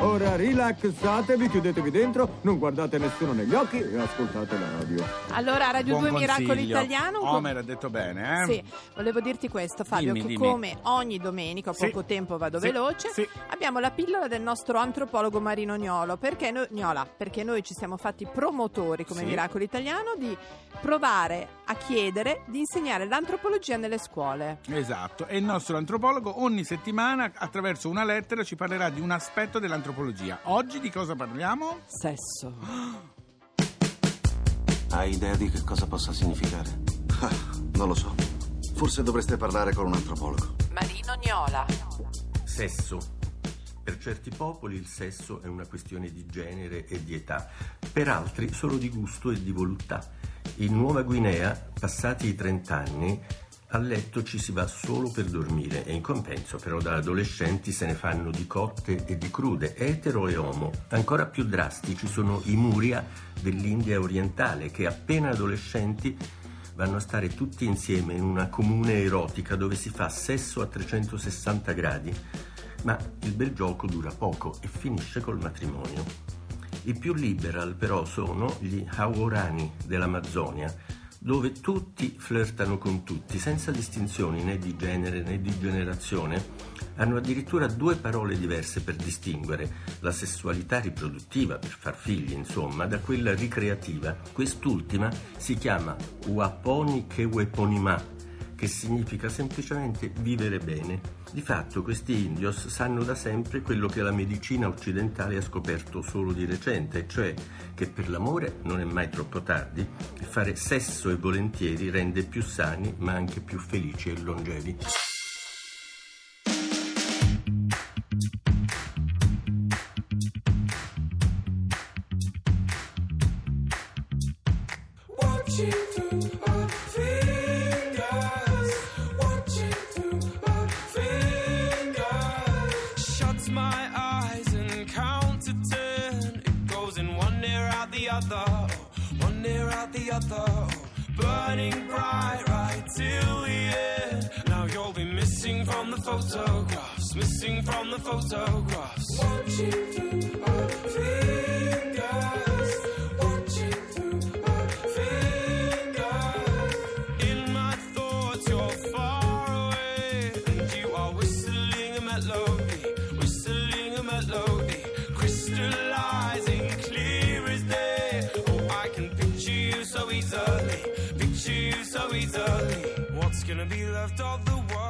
Ora rilassatevi, chiudetevi dentro, non guardate nessuno negli occhi e ascoltate la radio. Allora, Radio Buon 2 Miracolo consiglio. Italiano. un po'- Homer ha detto bene, eh? Sì, volevo dirti questo Fabio, Dimmi, che dimmi. come ogni domenica, Sì. poco tempo vado Sì, veloce, sì. abbiamo la pillola del nostro antropologo Marino Gnolo, perché noi, Gnola, perché noi ci siamo fatti promotori come Sì. Miracolo Italiano di provare a chiedere di insegnare l'antropologia nelle scuole. Esatto, e il nostro antropologo ogni settimana attraverso una lettera ci parlerà di un aspetto dell'antropologia. Oggi di cosa parliamo? Sesso. Hai idea di che cosa possa significare? Ah, non lo so. Forse dovreste parlare con un antropologo. Marino Gnola. Sesso. Per certi popoli il sesso è una questione di genere e di età, per altri solo di gusto e di voluttà. In Nuova Guinea, passati i 30 anni, a letto ci si va solo per dormire e in compenso però da adolescenti se ne fanno di cotte e di crude, etero e homo. Ancora più drastici sono i muria dell'India orientale che appena adolescenti vanno a stare tutti insieme in una comune erotica dove si fa sesso a 360 gradi, ma il bel gioco dura poco e finisce col matrimonio. I più liberal però sono gli Haworani dell'Amazzonia, dove tutti flirtano con tutti, senza distinzioni né di genere né di generazione. Hanno addirittura due parole diverse per distinguere la sessualità riproduttiva, per far figli insomma, da quella ricreativa. Quest'ultima si chiama Waponi Keweponima, che significa semplicemente vivere bene. Di fatto questi indios sanno da sempre quello che la medicina occidentale ha scoperto solo di recente, cioè che per l'amore non è mai troppo tardi e fare sesso e volentieri rende più sani ma anche più felici e longevi. Photographs, missing from the photographs. Watching through our fingers, watching through our fingers. In my thoughts, you're far away, and you are whistling a melody, whistling a melody, crystallizing clear as day. Oh, I can picture you so easily, picture you so easily. What's gonna be left of the world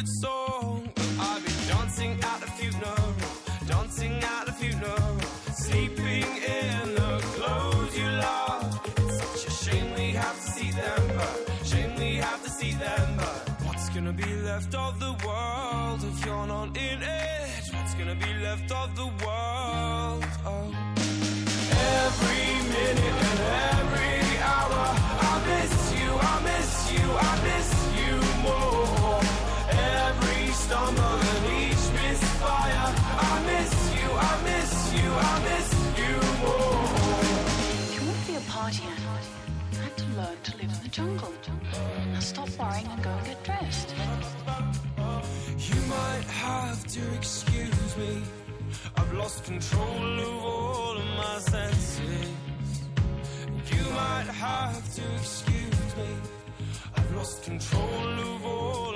favorite song. I've been dancing at the funeral, dancing at the funeral, sleeping in the clothes you love. It's such a shame we have to see them, but shame we have to see them, but what's gonna be left of the world if you're not in it? What's gonna be left of the world? Jungle. Now stop worrying and go and get dressed. You might have to excuse me. I've lost control of all of my senses. You might have to excuse me. I've lost control of all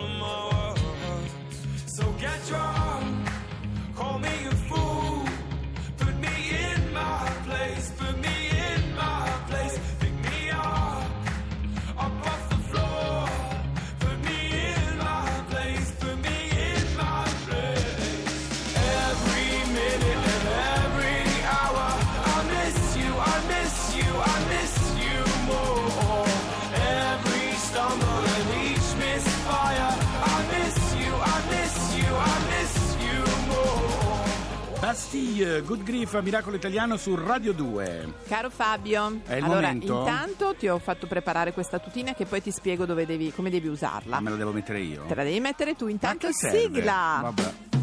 Bastille, Good Grief, Miracolo Italiano su Radio 2. Caro Fabio, È il allora momento? intanto ti ho fatto preparare questa tutina che poi ti spiego dove devi, come devi usarla. Ma me lo devo mettere io? Te la devi mettere tu, intanto sigla. Vabbè.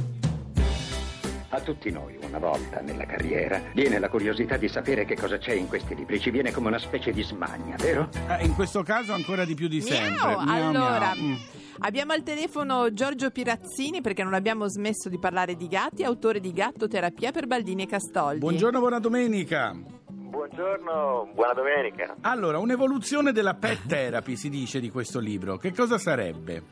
A tutti noi, una volta nella carriera, viene la curiosità di sapere che cosa c'è in questi libri. Ci viene come una specie di smania, vero? Eh, in questo caso ancora di più di sempre. Miau, Miau, allora, miau. Mm. abbiamo al telefono Giorgio Pirazzini perché non abbiamo smesso di parlare di gatti, autore di Gatto Terapia per Baldini e Castoldi. Buongiorno, buona domenica. Buongiorno, buona domenica. Allora, un'evoluzione della pet therapy si dice di questo libro. Che cosa sarebbe?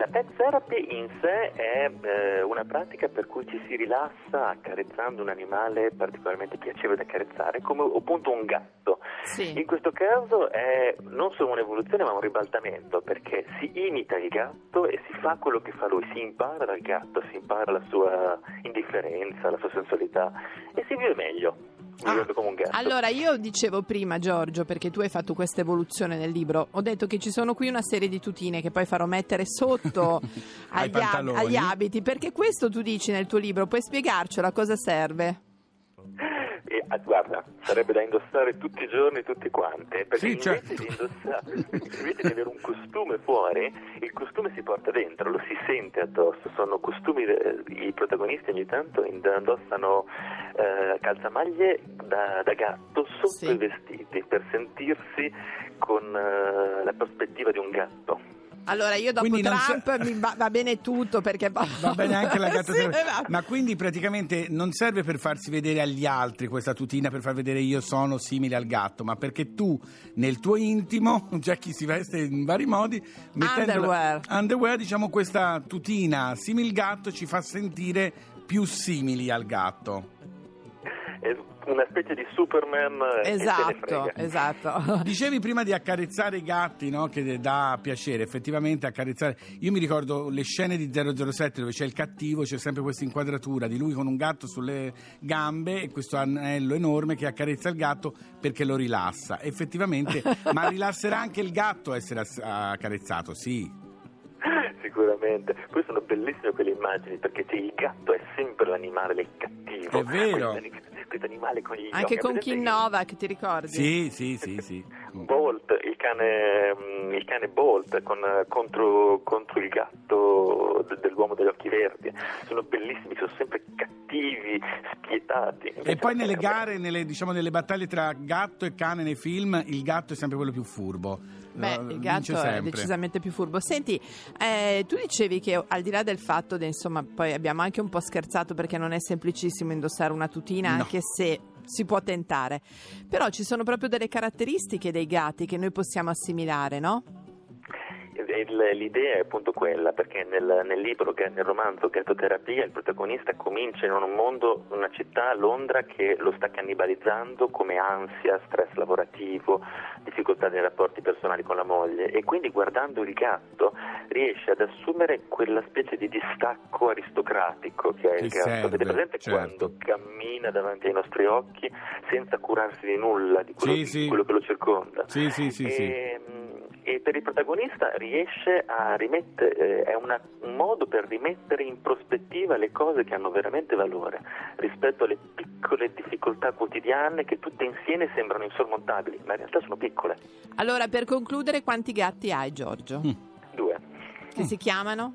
La pet therapy in sé è eh, una pratica per cui ci si rilassa accarezzando un animale particolarmente piacevole da accarezzare, come appunto un gatto. Sì. In questo caso è non solo un'evoluzione ma un ribaltamento perché si imita il gatto e si fa quello che fa lui, si impara dal gatto, si impara la sua indifferenza, la sua sensualità e si vive meglio, gatto. Allora, io dicevo prima, Giorgio, perché tu hai fatto questa evoluzione nel libro, ho detto che ci sono qui una serie di tutine che poi farò mettere sotto Ai agli, ab- pantaloni. agli abiti, perché questo tu dici nel tuo libro, puoi spiegarcelo a cosa serve? Ah, guarda, sarebbe da indossare tutti i giorni tutti quanti, perché Sì, invece, certo. di indossare, invece di avere un costume fuori, il costume si porta dentro, lo si sente addosso, sono costumi, eh, i protagonisti ogni tanto ind- indossano eh, calzamaglie da, da gatto sotto Sì. i vestiti per sentirsi con eh, la prospettiva di un gatto. Allora, io dopo Quindi Trump mi va, va bene tutto perché Va bene anche la gatta Sì, va- Ma quindi praticamente non serve per farsi vedere agli altri questa tutina, per far vedere io sono simile al gatto, ma perché tu nel tuo intimo, c'è chi si veste in vari modi, mettendo Underwear. underwear, diciamo questa tutina simil gatto ci fa sentire più simili al gatto. Una specie di Superman eh, Esatto, esatto. Dicevi prima di accarezzare i gatti, no? Che dà piacere, effettivamente accarezzare. Io mi ricordo le scene di 007 dove c'è il cattivo, c'è sempre questa inquadratura di lui con un gatto sulle gambe e questo anello enorme che accarezza il gatto perché lo rilassa. Effettivamente, ma rilasserà anche il gatto essere accarezzato, sì. Sicuramente, poi sono bellissime quelle immagini perché il gatto è sempre l'animale del cattivo. È vero. Questo, questo animale con gli Anche con visto Novak, ti ricordi? Sì, sì, sì, sì. Bolt, il cane, mm, il cane Bolt con- contro, contro il gatto de- dell'uomo degli occhi verdi. Sono bellissimi, sono sempre cattivi, spietati. E Invece poi la nelle gare, nelle, diciamo, nelle battaglie tra gatto e cane nei film, il gatto è sempre quello più furbo. Beh, Eh, il vince gatto è decisamente più furbo. Senti, eh, tu dicevi che al di là del fatto, che, insomma, poi abbiamo anche un po' scherzato perché non è semplicissimo indossare una tutina, No. anche se si può tentare. Però ci sono proprio delle caratteristiche dei gatti che noi possiamo assimilare, no? Il- L'idea è appunto quella, perché nel, nel libro, che- nel romanzo Gattoterapia, il protagonista comincia in un mondo, una città, Londra, che lo sta cannibalizzando come ansia, stress lavorativo, difficoltà nei rapporti personali con la moglie e quindi guardando il gatto riesce ad assumere quella specie di distacco aristocratico che è il gatto. serve, Avete presente certo. quando cammina davanti ai nostri occhi senza curarsi di nulla, di quello, Sì, di sì. quello che lo circonda? Sì, sì, sì, sì. e, mh, e per il protagonista riesce a rimettere, eh, è una- un modo per rimettere in prospettiva le cose che hanno veramente valore rispetto alle piccole difficoltà quotidiane che tutte insieme sembrano insormontabili, ma in realtà sono piccole. Allora, per concludere, quanti gatti hai, Giorgio? Mm. Due. Che si chiamano?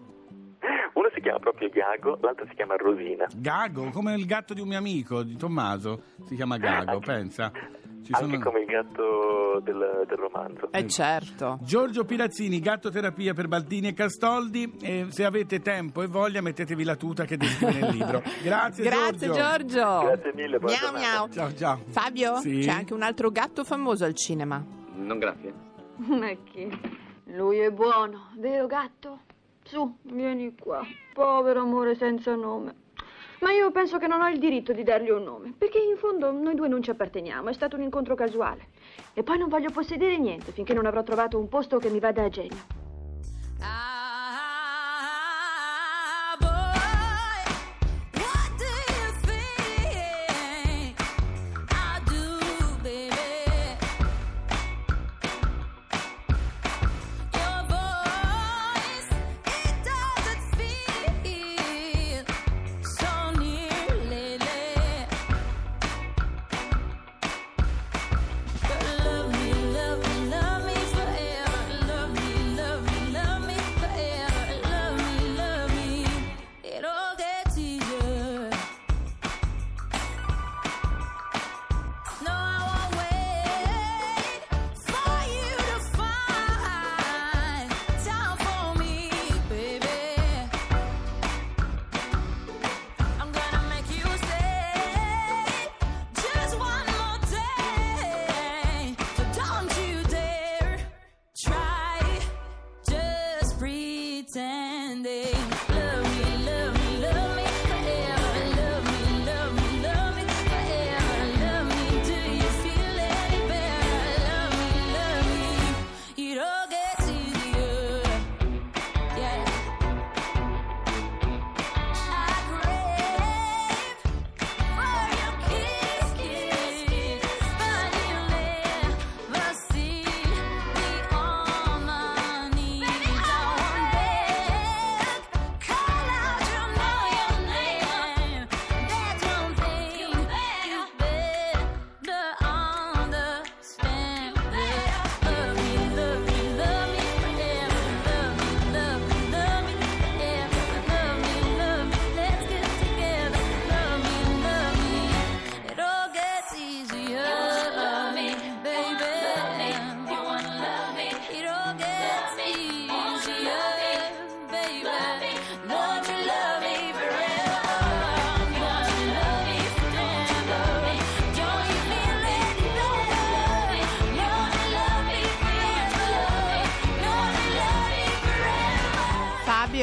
Uno si chiama proprio Iago, l'altro si chiama Rosina. Gago, come il gatto di un mio amico, di Tommaso, si chiama Gago, pensa. Ci Anche sono- come il gatto del, del romanzo. Eh certo. Giorgio Pirazzini, gatto terapia per Baldini e Castoldi. E se avete tempo e voglia, mettetevi la tuta che descrive nel libro. Grazie, Grazie Giorgio. Grazie mille, buona Miau, miau. Ciao, ciao. Fabio, Sì? c'è anche un altro gatto famoso al cinema. Non grazie. Ma chi? Lui è buono, vero gatto? Su, vieni qua. Povero amore senza nome. Ma io penso che non ho il diritto di dargli un nome, perché in fondo noi due non ci apparteniamo, è stato un incontro casuale. E poi non voglio possedere niente finché non avrò trovato un posto che mi vada a genio.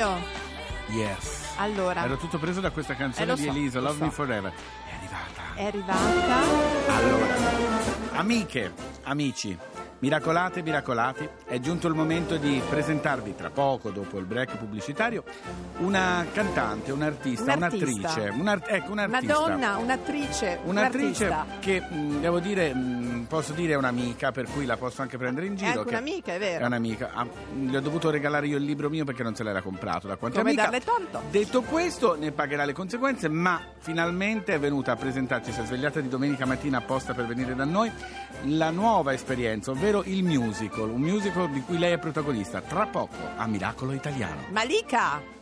Io? Yes. Allora, Ero tutto preso da questa Eh, canzone lo di so, Elisa, lo Love so. Me Forever. È arrivata. è arrivata. Allora, amiche, amici, miracolate e miracolati, è giunto il momento di presentarvi tra poco, dopo il break pubblicitario, una cantante, un'artista, Un'artista. un'attrice, un'art- ecco, Una un'artista. donna, un'attrice, Un'attrice un'artista. che, mh, devo dire, mh, posso dire è un'amica, per cui la posso anche prendere in È giro. che un'amica, è vero. È un'amica. Ah, gli ho dovuto regalare io il libro mio perché non se l'era comprato da quanto è Come amica. darle torto. Detto questo, ne pagherà le conseguenze, ma finalmente è venuta a presentarci, si è svegliata di domenica mattina apposta per venire da noi, la nuova esperienza, ovvero il musical, un musical di cui lei è protagonista, tra poco a Miracolo Italiano. Malika!